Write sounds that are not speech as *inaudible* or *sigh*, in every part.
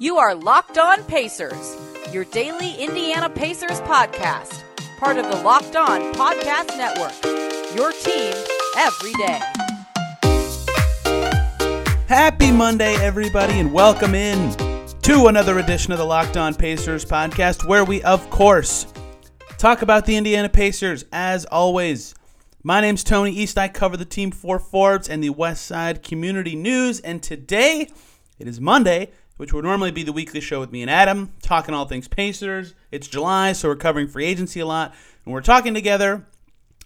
You are Locked On Pacers, your daily Indiana Pacers podcast, part of the Locked On Podcast Network. Your team every day. Happy Monday, everybody, and welcome in to another edition of the Locked On Pacers podcast, where we, of course, talk about the Indiana Pacers as always. My name's Tony East. I cover the team for Forbes and the West Side Community News, and today it is Monday, which would normally be the weekly show with me and Adam, talking all things Pacers. It's July, so we're covering free agency a lot, and we're talking together.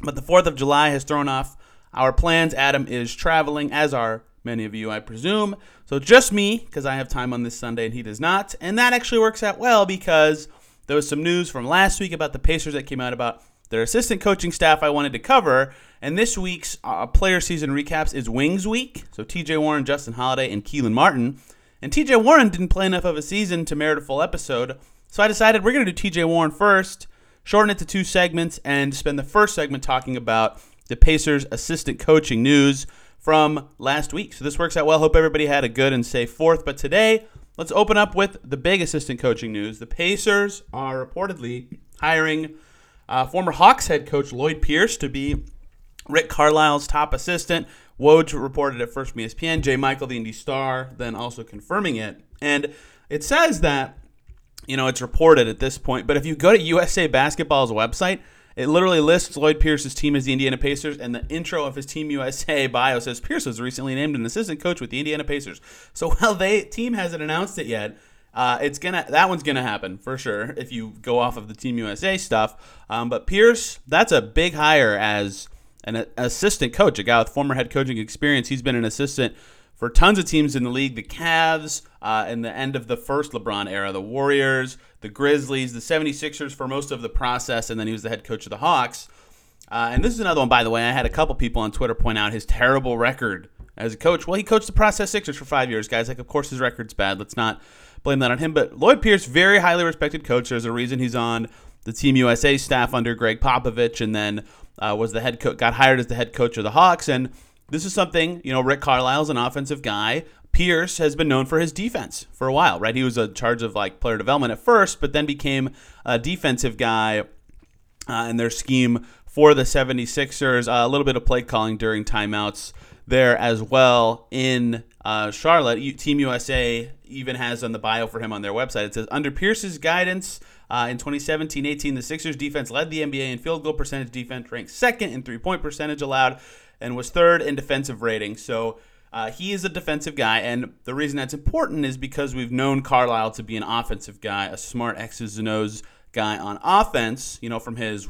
But the 4th of July has thrown off our plans. Adam is traveling, as are many of you, I presume. So just me, because I have time on this Sunday and he does not. And that actually works out well because there was some news from last week about the Pacers that came out about their assistant coaching staff I wanted to cover. And this week's uh, player season recaps is Wings Week. So TJ Warren, Justin Holiday, and Kelan Martin. And TJ Warren didn't play enough of a season to merit a full episode. So I decided we're going to do TJ Warren first, shorten it to two segments, and spend the first segment talking about the Pacers assistant coaching news from last week. So this works out well. Hope everybody had a good and safe fourth. But today, let's open up with the big assistant coaching news. The Pacers are reportedly hiring uh, former Hawks head coach Lloyd Pierce to be Rick Carlisle's top assistant. Woj reported it first ESPN. J. Michael, the Indy Star, then also confirming it. And it says that, you know, it's reported at this point, but if you go to USA Basketball's website, it literally lists Lloyd Pierce's team as the Indiana Pacers, and the intro of his Team USA *laughs* bio says Pierce was recently named an assistant coach with the Indiana Pacers. So *laughs* while they team hasn't announced it yet, uh, it's gonna that one's gonna happen for sure if you go off of the Team USA stuff. Um, but Pierce, that's a big hire as an assistant coach, a guy with former head coaching experience. He's been an assistant for tons of teams in the league the Cavs uh, in the end of the first LeBron era, the Warriors, the Grizzlies, the 76ers for most of the process, and then he was the head coach of the Hawks. Uh, and this is another one, by the way. I had a couple people on Twitter point out his terrible record as a coach. Well, he coached the process Sixers for five years, guys. Like, of course, his record's bad. Let's not blame that on him. But Lloyd Pierce, very highly respected coach. There's a reason he's on the Team USA staff under Gregg Popovich, and then uh, was the head coach, got hired as the head coach of the Hawks, and this is something you know. Rick Carlisle's an offensive guy. Pierce has been known for his defense for a while, right? He was in charge of like player development at first, but then became a defensive guy uh, in their scheme for the 76ers. Uh, a little bit of play calling during timeouts there as well in uh, Charlotte. Team USA even has on the bio for him on their website. It says under Pierce's guidance, uh, in 2017-18, the Sixers defense led the NBA in field goal percentage defense, ranked second in three-point percentage allowed, and was third in defensive rating. So uh, he is a defensive guy, and the reason that's important is because we've known Carlisle to be an offensive guy, a smart X's and O's guy on offense. You know, from his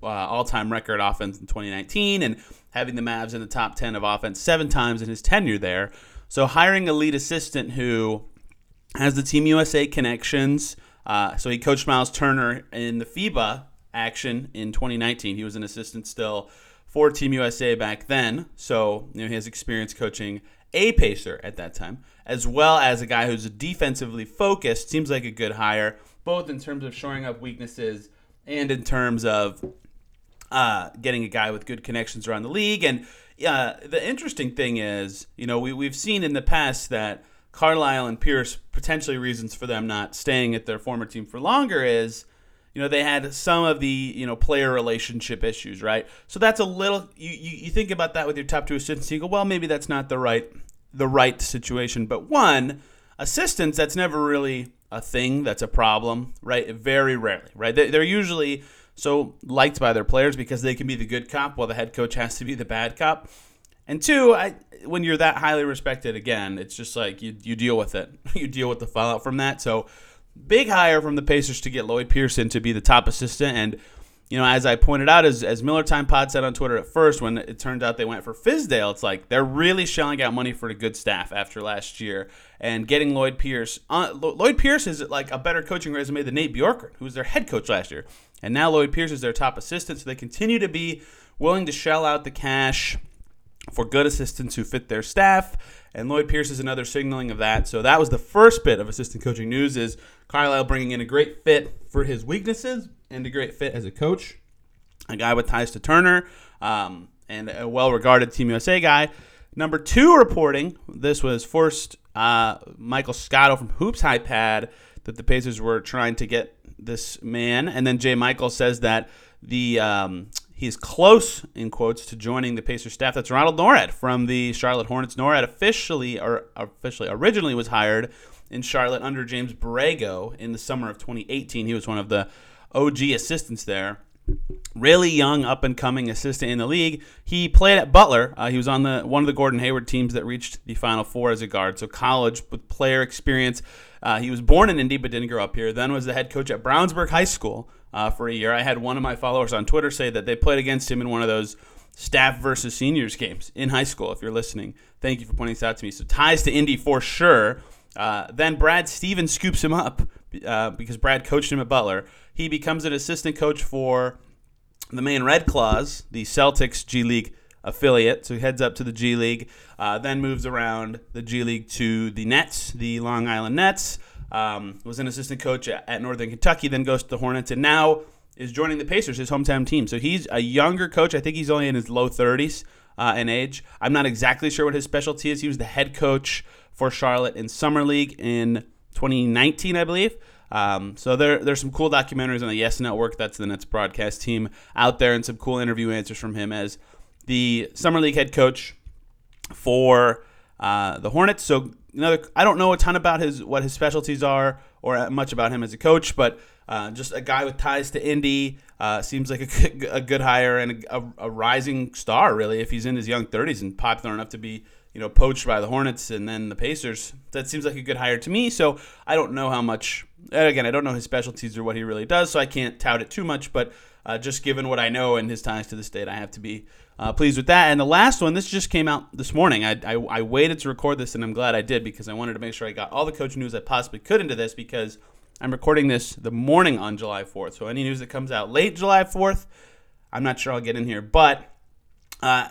uh, all-time record offense in 2019, and having the Mavs in the top 10 of offense seven times in his tenure there. So hiring a lead assistant who has the Team USA connections uh, so he coached Miles Turner in the FIBA action in 2019. He was an assistant still for Team USA back then. So you know he has experience coaching a pacer at that time, as well as a guy who's defensively focused. Seems like a good hire, both in terms of shoring up weaknesses and in terms of uh, getting a guy with good connections around the league. And uh, the interesting thing is, you know, we, we've seen in the past that – Carlisle and Pierce potentially reasons for them not staying at their former team for longer is you know they had some of the you know player relationship issues right? So that's a little you, you, you think about that with your top two assistants you go well maybe that's not the right the right situation. But one assistants that's never really a thing that's a problem right? Very rarely right? They, they're usually so liked by their players because they can be the good cop while the head coach has to be the bad cop and two, I, when you're that highly respected, again, it's just like you, you deal with it. *laughs* you deal with the fallout from that. So, big hire from the Pacers to get Lloyd Pierce to be the top assistant. And, you know, as I pointed out, as, as Miller Time Pod said on Twitter at first, when it turned out they went for Fizdale, it's like they're really shelling out money for a good staff after last year. And getting Lloyd Pierce, uh, Lloyd Pierce is like a better coaching resume than Nate Bjorkgren, who was their head coach last year. And now Lloyd Pierce is their top assistant. So they continue to be willing to shell out the cash for good assistants who fit their staff. And Lloyd Pierce is another signaling of that. So that was the first bit of assistant coaching news is Carlisle bringing in a great fit for his weaknesses and a great fit as a coach. A guy with ties to Turner um, and a well-regarded Team USA guy. Number two reporting this was first uh, Michael Scotto from Hoops High Pad that the Pacers were trying to get this man, and then Jay Michael says that the um, he's close in quotes to joining the Pacers staff. That's Ronald Nored from the Charlotte Hornets. Norad officially or officially originally was hired in Charlotte under James Borrego in the summer of 2018. He was one of the OG assistants there. Really young, up and coming assistant in the league. He played at Butler. Uh, he was on the one of the Gordon Hayward teams that reached the Final Four as a guard. So college with player experience. Uh, he was born in Indy but didn't grow up here. Then was the head coach at Brownsburg High School uh, for a year. I had one of my followers on Twitter say that they played against him in one of those staff versus seniors games in high school. If you're listening, thank you for pointing this out to me. So ties to Indy for sure. Uh, then Brad Stevens scoops him up uh, because Brad coached him at Butler. He becomes an assistant coach for the Maine Red Claws, the Celtics G League affiliate. So he heads up to the G League, uh, then moves around the G League to the Nets, the Long Island Nets. Um, was an assistant coach at, Northern Kentucky, then goes to the Hornets, and now is joining the Pacers, his hometown team. So he's a younger coach. I think he's only in his low 30s uh, in age. I'm not exactly sure what his specialty is. He was the head coach for Charlotte in Summer League in 2019, I believe. Um, so there, there's some cool documentaries on the Yes Network. That's the Nets broadcast team out there, and some cool interview answers from him as the Summer League head coach for uh, the Hornets. So another, I don't know a ton about his what his specialties are or much about him as a coach, but uh, just a guy with ties to Indy. Uh, seems like a good, a good hire and a, a, a, rising star, really, if he's in his young 30s and popular enough to be, you know, poached by the Hornets and then the Pacers. That seems like a good hire to me. So I don't know how much. Again, I don't know his specialties or what he really does, so I can't tout it too much. But uh, just given what I know and his ties to the state, I have to be uh, pleased with that. And the last one, this just came out this morning. I, I, I waited to record this, and I'm glad I did because I wanted to make sure I got all the coach news I possibly could into this because I'm recording this the morning on July 4th. So any news that comes out late July 4th, I'm not sure I'll get in here. But uh,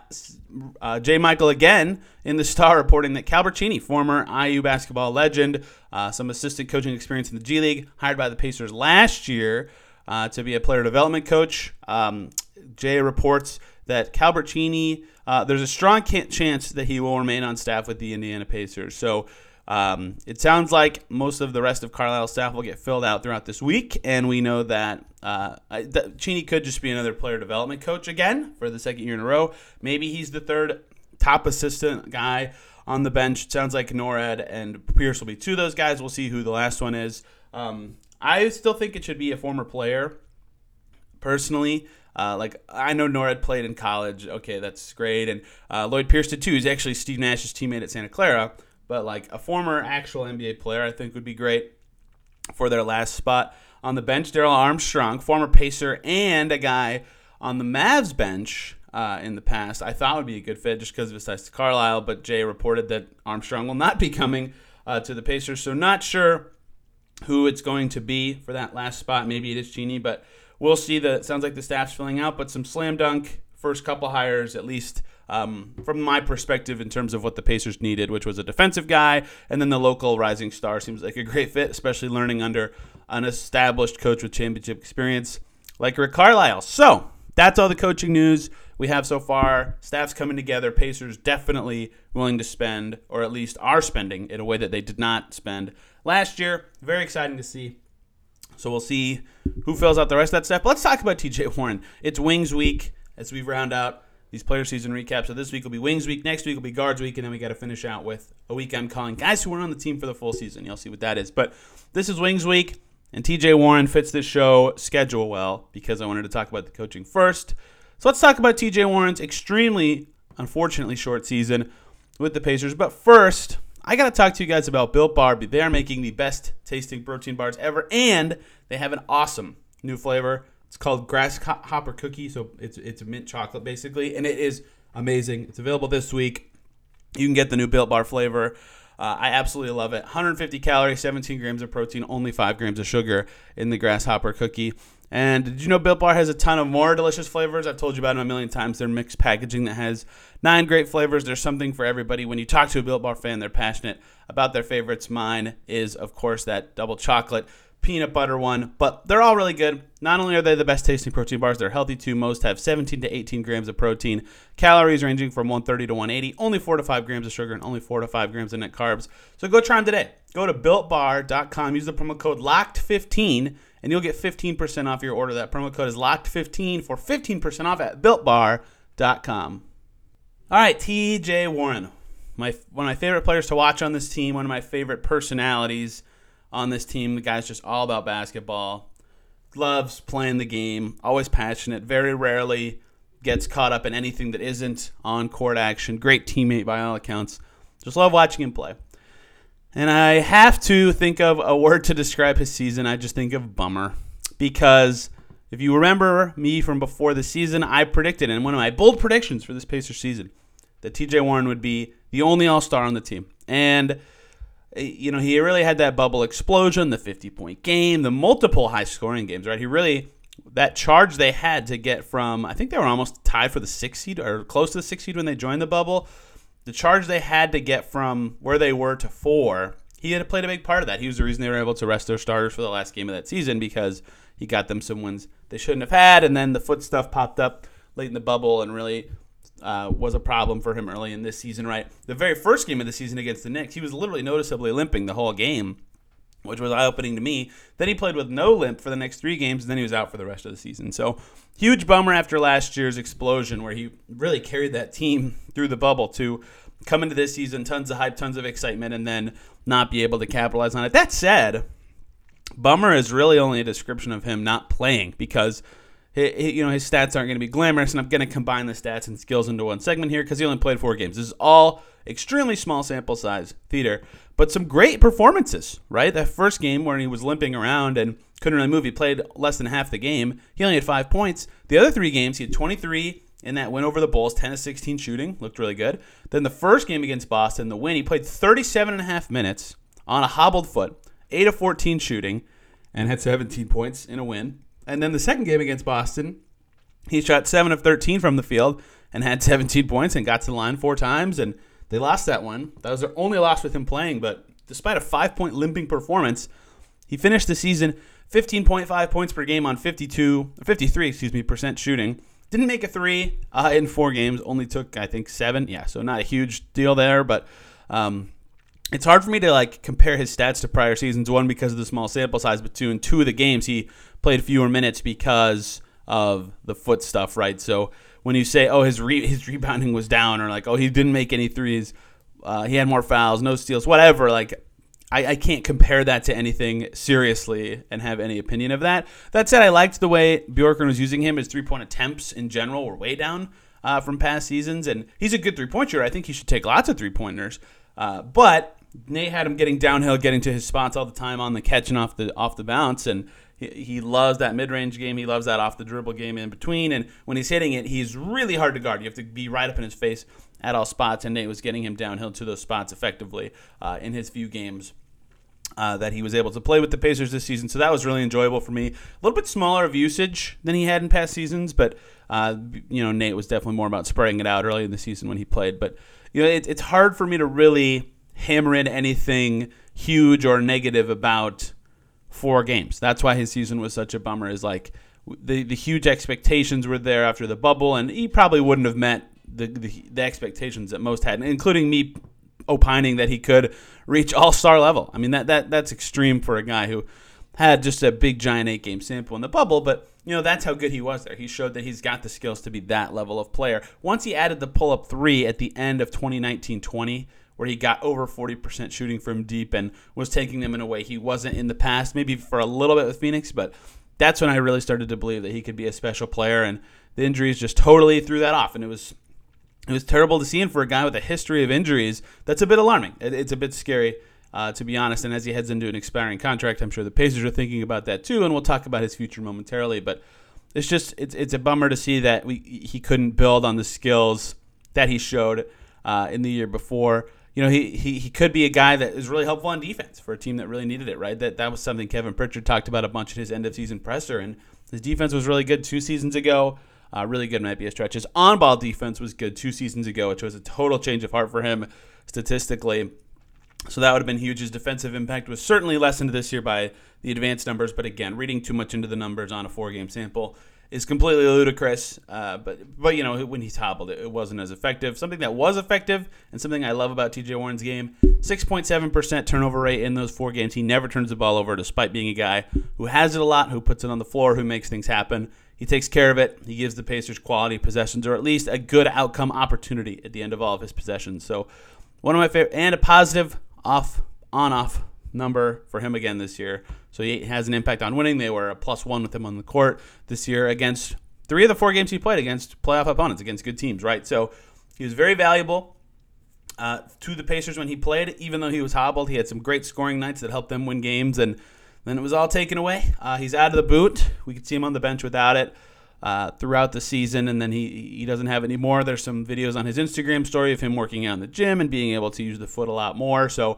uh, Jay Michael again in the Star reporting that Calbert Cheaney, former IU basketball legend, uh, some assistant coaching experience in the G League, hired by the Pacers last year uh, to be a player development coach. Um, Jay reports that Calbert Cheaney, uh, there's a strong chance that he will remain on staff with the Indiana Pacers. So um, it sounds like most of the rest of Carlisle's staff will get filled out throughout this week, and we know that, uh, that Cheaney could just be another player development coach again for the second year in a row. Maybe he's the third top assistant guy on the bench. It sounds like Nored and Pierce will be two of those guys. We'll see who the last one is. Um, I still think it should be a former player, personally. Uh, like I know Nored played in college. Okay, that's great. And uh, Lloyd Pierce did too. He's actually Steve Nash's teammate at Santa Clara but like a former actual NBA player, I think would be great for their last spot on the bench. Daryl Armstrong, former Pacer, and a guy on the Mavs bench uh, in the past, I thought would be a good fit just because of his ties to Carlisle. But Jay reported that Armstrong will not be coming uh, to the Pacers, so not sure who it's going to be for that last spot. Maybe it is Cheaney, but we'll see. The sounds like the staff's filling out, but some slam dunk first couple hires at least um, from my perspective in terms of what the Pacers needed, which was a defensive guy, and then the local rising star seems like a great fit, especially learning under an established coach with championship experience like Rick Carlisle. So that's all the coaching news we have so far. Staff's coming together. Pacers definitely willing to spend, or at least are spending in a way that they did not spend last year. Very exciting to see. So we'll see who fills out the rest of that stuff. But let's talk about TJ Warren. It's Wings Week as we round out these player season recaps. So this week will be Wings Week, next week will be Guards Week, and then we got to finish out with a week I'm calling guys who weren't on the team for the full season. You'll see what that is. But this is Wings Week, and TJ Warren fits this show schedule well because I wanted to talk about the coaching first. So let's talk about TJ Warren's extremely, unfortunately, short season with the Pacers. But first, I got to talk to you guys about Built Bar. They are making the best tasting protein bars ever, and they have an awesome new flavor it's called Grasshopper Cookie, so it's it's mint chocolate basically, and it is amazing. It's available this week. You can get the new Built Bar flavor. Uh, I absolutely love it. 150 calories, 17 grams of protein, only 5 grams of sugar in the Grasshopper Cookie. And did you know Built Bar has a ton of more delicious flavors? I've told you about them a million times. They're mixed packaging that has nine great flavors. There's something for everybody. When you talk to a Built Bar fan, they're passionate about their favorites. Mine is, of course, that double chocolate peanut butter one, but they're all really good. Not only are they the best tasting protein bars, they're healthy too. Most have 17 to 18 grams of protein, calories ranging from 130 to 180, only 4 to 5 grams of sugar, and only 4 to 5 grams of net carbs. So go try them today. Go to builtbar.com, use the promo code LOCKED15, and you'll get 15% off your order. That promo code is LOCKED15 for 15% off at builtbar.com. All right, TJ Warren, my one of my favorite players to watch on this team, one of my favorite personalities on this team. The guy's just all about basketball, loves playing the game, always passionate, very rarely gets caught up in anything that isn't on court action. Great teammate by all accounts. Just love watching him play. And I have to think of a word to describe his season. I just think of bummer. Because if you remember me from before the season, I predicted in one of my bold predictions for this Pacers season that TJ Warren would be the only All Star on the team. And eh, you know, he really had that bubble explosion, the 50 point game, the multiple high scoring games, right? He really, that charge they had to get from, I think they were almost tied for the six seed or close to the six seed when they joined the bubble. The charge they had to get from where they were to four, he had played a big part of that. He was the reason they were able to rest their starters for the last game of that season because he got them some wins they shouldn't have had. And then the foot stuff popped up late in the bubble and really uh, was a problem for him early in this season, right? The very first game of the season against the Knicks, he was literally noticeably limping the whole game, which was eye opening to me. Then he played with no limp for the next three games, and then he was out for the rest of the season. So, huge bummer after last year's explosion, where he really carried that team *laughs* through the bubble to come into this season, tons of hype, tons of excitement, and then not be able to capitalize on it. That said, bummer is really only a description of him not playing because you know his stats aren't going to be glamorous, and I'm going to combine the stats and skills into one segment here because he only played four games. This is all extremely small sample size theater, but some great performances. Right, that first game where he was limping around and couldn't really move, he played less than half the game. He only had five points. The other three games, he had 23 in that win over the Bulls, 10 to 16 shooting, looked really good. Then the first game against Boston, the win, he played 37 and a half minutes on a hobbled foot, 8 of 14 shooting, and had 17 points in a win. And then the second game against Boston, he shot 7 of 13 from the field and had 17 points and got to the line four times. And they lost that one. That was their only loss with him playing. But despite a five point limping performance, he finished the season 15.5 points per game on 52, 53, excuse me, percent shooting. Didn't make a three uh, in four games. Only took, I think, seven. Yeah, so not a huge deal there. But um, it's hard for me to like compare his stats to prior seasons. One because of the small sample size, but two in two of the games he played fewer minutes because of the foot stuff, right? So when you say, oh, his re- his rebounding was down, or like, oh, he didn't make any threes, uh, he had more fouls, no steals, whatever. Like, I, I can't compare that to anything seriously and have any opinion of that. That said, I liked the way Bjorkgren was using him. His three point attempts in general were way down uh, from past seasons, and he's a good three point shooter. I think he should take lots of three pointers. Uh, but Nate had him getting downhill, getting to his spots all the time on the catch and off the off the bounce, and he, he loves that mid range game. He loves that off the dribble game in between, and when he's hitting it, he's really hard to guard. You have to be right up in his face at all spots, and Nate was getting him downhill to those spots effectively uh, in his few games. Uh, that he was able to play with the Pacers this season, so that was really enjoyable for me. A little bit smaller of usage than he had in past seasons, but uh, you know Nate was definitely more about spreading it out early in the season when he played. But you know it, it's hard for me to really hammer in anything huge or negative about four games. That's why his season was such a bummer. Is like the the huge expectations were there after the bubble, and he probably wouldn't have met the the, the expectations that most had, including me opining that he could reach all star level. I mean that that that's extreme for a guy who had just a big giant eight game sample in the bubble, but you know that's how good he was there. He showed that he's got the skills to be that level of player. Once he added the pull up three at the end of 2019-20 where he got over 40% shooting from deep and was taking them in a way he wasn't in the past, maybe for a little bit with Phoenix, but that's when I really started to believe that he could be a special player and the injuries just totally threw that off and it was it was terrible to see and for a guy with a history of injuries that's a bit alarming. It, it's a bit scary uh, to be honest and as he heads into an expiring contract i'm sure the pacers are thinking about that too and we'll talk about his future momentarily but it's just it's, it's a bummer to see that we he couldn't build on the skills that he showed uh, in the year before you know, he, he, he could be a guy that is really helpful on defense for a team that really needed it, right? That that was something Kevin Pritchard talked about a bunch in his end of season presser, and his defense was really good two seasons ago. Uh, really good might be a stretch. His on ball defense was good two seasons ago, which was a total change of heart for him statistically. So that would have been huge. His defensive impact was certainly lessened this year by the advanced numbers, but again, reading too much into the numbers on a four-game sample is completely ludicrous. Uh, but but you know when he's hobbled, it, it, wasn't as effective. Something that was effective and something I love about T.J. Warren's game: six point seven percent turnover rate in those four games. He never turns the ball over, despite being a guy who has it a lot, who puts it on the floor, who makes things happen. He takes care of it. He gives the Pacers quality possessions, or at least a good outcome opportunity at the end of all of his possessions. So one of my favorite and a positive off on off number for him again this year. So he has an impact on winning. They were a plus one with him on the court this year against three of the four games he played against playoff opponents, against good teams, right? So he was very valuable uh, to the Pacers when he played, even though he was hobbled. He had some great scoring nights that helped them win games, and then it was all taken away. Uh, he's out of the boot. We could see him on the bench without it. Uh, throughout the season, and then he he doesn't have it anymore. There's some videos on his Instagram story of him working out in the gym and being able to use the foot a lot more. So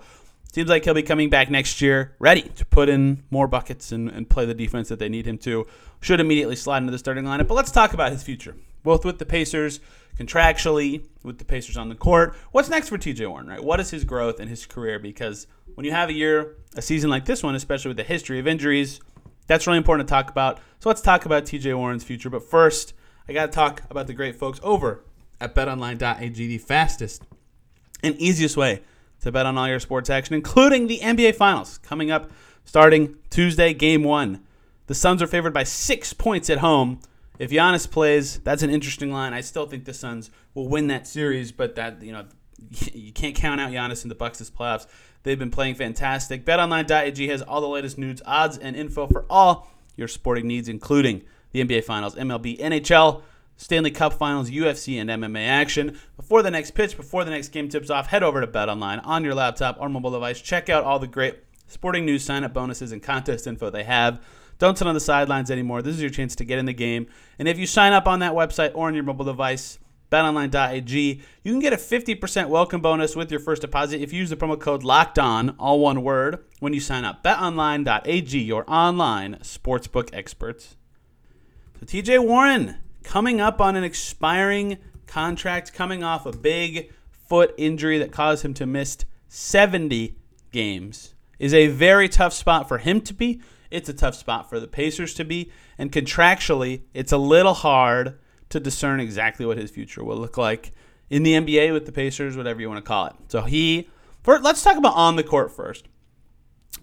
Seems like he'll be coming back next year ready to put in more buckets and, and play the defense that they need him to. Should immediately slide into the starting lineup. But let's talk about his future, both with the Pacers contractually, with the Pacers on the court. What's next for TJ Warren, right? What is his growth in his career? Because when you have a year, a season like this one, especially with the history of injuries, that's really important to talk about. So let's talk about TJ Warren's future. But first, I got to talk about the great folks over at betonline.ag, the fastest and easiest way to bet on all your sports action, including the NBA Finals coming up starting Tuesday, game one. The Suns are favored by six points at home. If Giannis plays, that's an interesting line. I still think the Suns will win that series, but that you know *laughs* you can't count out Giannis in the Bucks this playoffs. They've been playing fantastic. BetOnline.ag has all the latest news, odds, and info for all your sporting needs, including the NBA Finals, MLB, NHL, Stanley Cup Finals, UFC, and MMA action. Before the next pitch, before the next game tips off, head over to Bet Online on your laptop or mobile device. Check out all the great sporting news, sign up bonuses, and contest info they have. Don't sit on the sidelines anymore. This is your chance to get in the game. And if you sign up on that website or on your mobile device, betonline.ag, you can get a 50% welcome bonus with your first deposit if you use the promo code LOCKED ON, all one word, when you sign up. Betonline.ag, your online sportsbook experts. So TJ Warren coming up on an expiring contract, coming off a big foot injury that caused him to miss 70 games, is a very tough spot for him to be. It's a tough spot for the Pacers to be. And contractually, it's a little hard to discern exactly what his future will look like in the NBA with the Pacers, whatever you want to call it. So he, let's talk about on the court first.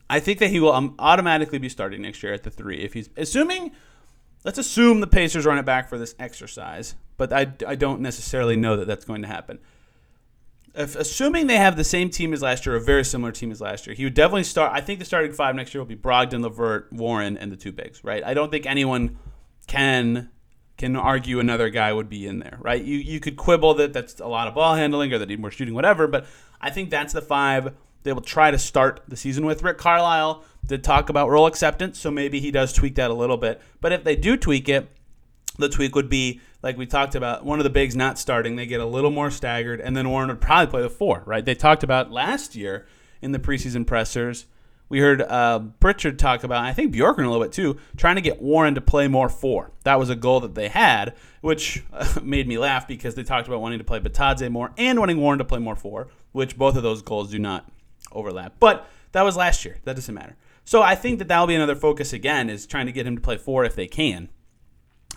I think that he will um, automatically be starting next year at the three if he's assuming let's assume the Pacers run it back for this exercise, but I, I don't necessarily know that that's going to happen. If, assuming they have the same team as last year, a very similar team as last year, he would definitely start. I think the starting five next year will be Brogdon, LeVert, Warren, and the two bigs. Right? I don't think anyone can can argue another guy would be in there. Right? You you could quibble that that's a lot of ball handling or that need more shooting, whatever. But I think that's the five they will try to start the season with. Rick Carlisle did talk about role acceptance, so maybe he does tweak that a little bit. But if they do tweak it, the tweak would be like we talked about one of the bigs not starting. They get a little more staggered, and then Warren would probably play the four, right? They talked about last year in the preseason pressers. We heard uh, Pritchard talk about, I think Bjorkgren a little bit too, trying to get Warren to play more four. That was a goal that they had, which *laughs* made me laugh because they talked about wanting to play Bitadze more and wanting Warren to play more four, which both of those goals do not overlap. But that was last year. That doesn't matter. So I think that that'll be another focus again is trying to get him to play four if they can.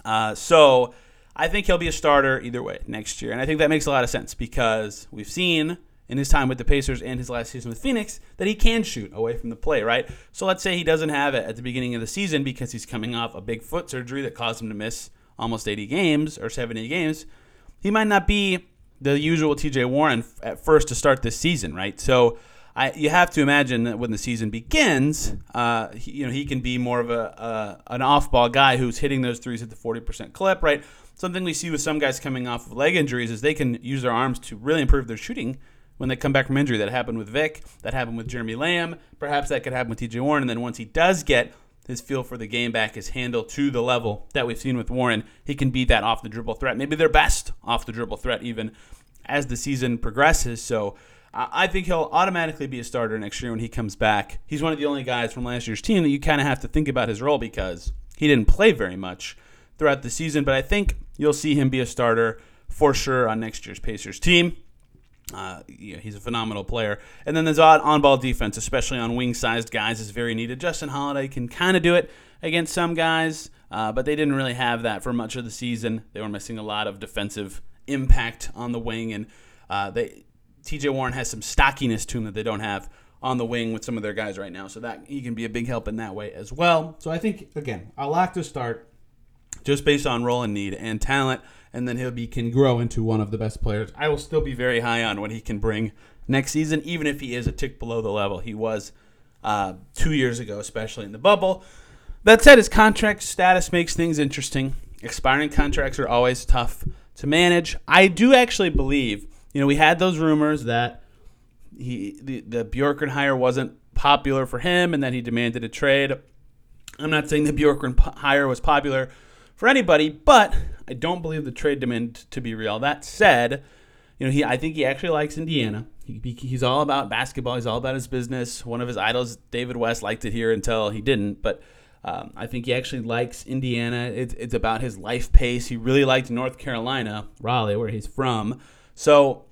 Uh, so I think he'll be a starter either way next year, and I think that makes a lot of sense because we've seen in his time with the Pacers and his last season with Phoenix that he can shoot away from the play, right? So let's say he doesn't have it at the beginning of the season because he's coming off a big foot surgery that caused him to miss almost 80 games or 70 games. He might not be the usual TJ Warren at first to start this season, right? So I, you have to imagine that when the season begins, uh, he, you know he can be more of a, an off-ball guy who's hitting those threes at the 40% clip, right? Something we see with some guys coming off of leg injuries is they can use their arms to really improve their shooting when they come back from injury. That happened with Vic. That happened with Jeremy Lamb. Perhaps that could happen with T.J. Warren. And then once he does get his feel for the game back, his handle to the level that we've seen with Warren, he can be that off the dribble threat. Maybe their best off the dribble threat even as the season progresses. So I think he'll automatically be a starter next year when he comes back. He's one of the only guys from last year's team that you kind of have to think about his role because he didn't play very much throughout the season. But I think you'll see him be a starter for sure on next year's Pacers team. Uh, yeah, he's a phenomenal player. And then there's on ball defense, especially on wing sized guys, is very needed. Justin Holiday can kind of do it against some guys, uh, but they didn't really have that for much of the season. They were missing a lot of defensive impact on the wing, and uh, they TJ Warren has some stockiness to him that they don't have on the wing with some of their guys right now. So that he can be a big help in that way as well. So I think again, I like to start just based on role and need and talent and then he'll be can grow into one of the best players. I will still be very high on what he can bring next season, even if he is a tick below the level he was uh, two years ago, especially in the bubble. That said, his contract status makes things interesting. Expiring contracts are always tough to manage. I do actually believe, you know, we had those rumors that he the, the Bjorkgren hire wasn't popular for him and that he demanded a trade. I'm not saying the Bjorkgren hire was popular for anybody, but I don't believe the trade demand to be real. That said, you know, he I think he actually likes Indiana. He, he's all about basketball. He's all about his business. One of his idols, David West, liked it here until he didn't. But um, I think he actually likes Indiana. It's, it's about his life pace. He really liked North Carolina, Raleigh, where he's from. So,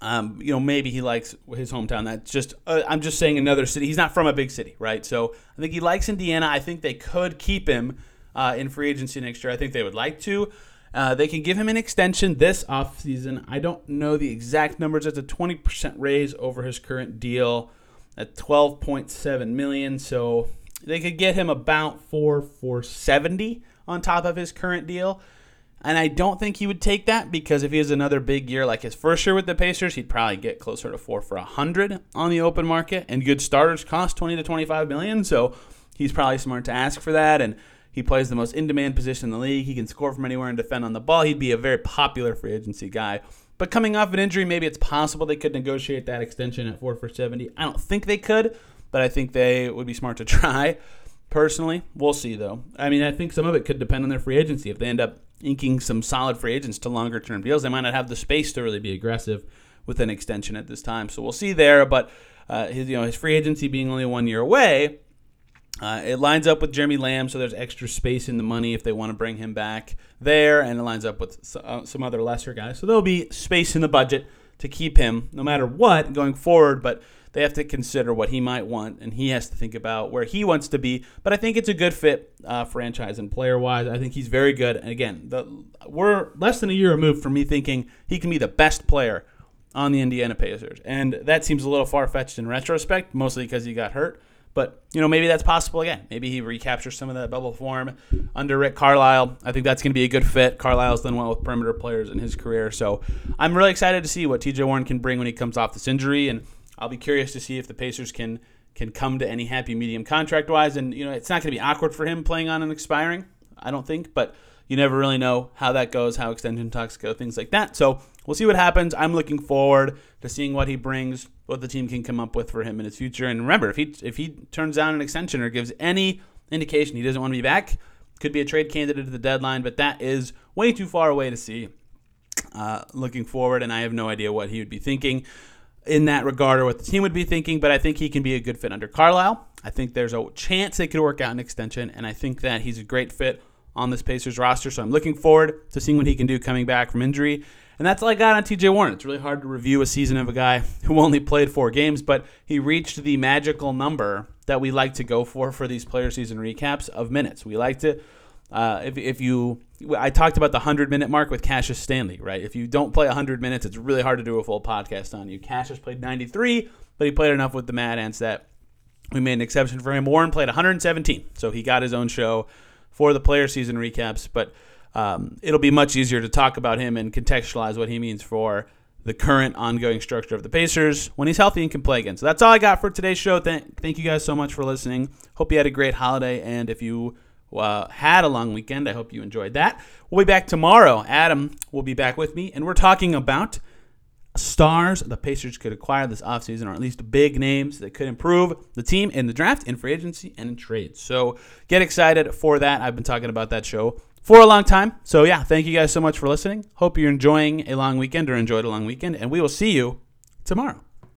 um, you know, maybe he likes his hometown. That's just, uh, I'm just saying another city. He's not from a big city, right? So I think he likes Indiana. I think they could keep him uh, in free agency next year. I think they would like to. Uh, they can give him an extension this offseason. I don't know the exact numbers. It's a 20% raise over his current deal at 12.7 million. So they could get him about four for 70 on top of his current deal. And I don't think he would take that because if he has another big year like his first year with the Pacers, he'd probably get closer to four for a hundred on the open market. And good starters cost 20 to 25 million, so he's probably smart to ask for that. And he plays the most in demand position in the league. He can score from anywhere and defend on the ball. He'd be a very popular free agency guy. But coming off an injury, maybe it's possible they could negotiate that extension at four for 70. I don't think they could, but I think they would be smart to *laughs* try. Personally, we'll see though. I mean, I think some of it could depend on their free agency. If they end up inking some solid free agents to longer term deals, they might not have the space to really be aggressive with an extension at this time. So we'll see there. But uh, his, you know, his free agency being only one year away, uh, it lines up with Jeremy Lamb, so there's extra space in the money if they want to bring him back there, and it lines up with uh, some other lesser guys. So there'll be space in the budget to keep him no matter what going forward, but they have to consider what he might want, and he has to think about where he wants to be. But I think it's a good fit, uh, franchise and player wise. I think he's very good. And again, the, we're less than a year removed from me thinking he can be the best player on the Indiana Pacers, and that seems a little far fetched in retrospect, mostly because he got hurt. But you know, maybe that's possible again. Maybe he recaptures some of that bubble form under Rick Carlisle. I think that's going to be a good fit. Carlisle's done well with perimeter players in his career, so I'm really excited to see what T.J. Warren can bring when he comes off this injury, and I'll be curious to see if the Pacers can can come to any happy medium contract wise. And you know, it's not going to be awkward for him playing on an expiring. I don't think, but you never really know how that goes, how extension talks go, things like that. So we'll see what happens. I'm looking forward to seeing what he brings, what the team can come up with for him in his future. And remember, if he if he turns down an extension or gives any indication he doesn't want to be back, could be a trade candidate at the deadline. But that is way too far away to see. Uh, looking forward, and I have no idea what he would be thinking in that regard or what the team would be thinking. But I think he can be a good fit under Carlisle. I think there's a chance they could work out an extension, and I think that he's a great fit on this Pacers roster. So I'm looking forward to seeing what he can do coming back from injury. And that's all I got on TJ Warren. It's really hard to review a season of a guy who only played four games, but he reached the magical number that we like to go for for these player season recaps of minutes. We like to, uh, if, if you, I talked about the 100 minute mark with Cassius Stanley, right? If you don't play 100 minutes, it's really hard to do a full podcast on you. Cassius played 93, but he played enough with the Mad Ants that we made an exception for him. Warren played 117, so he got his own show for the player season recaps, but um, it'll be much easier to talk about him and contextualize what he means for the current ongoing structure of the Pacers when he's healthy and can play again. So that's all I got for today's show. Th- thank you guys so much for listening. Hope you had a great holiday, and if you uh, had a long weekend, I hope you enjoyed that. We'll be back tomorrow. Adam will be back with me, and we're talking about stars the Pacers could acquire this offseason, or at least big names that could improve the team in the draft, in free agency, and in trades. So get excited for that. I've been talking about that show for a long time. So yeah, thank you guys so much for listening. Hope you're enjoying a long weekend or enjoyed a long weekend, and we will see you tomorrow.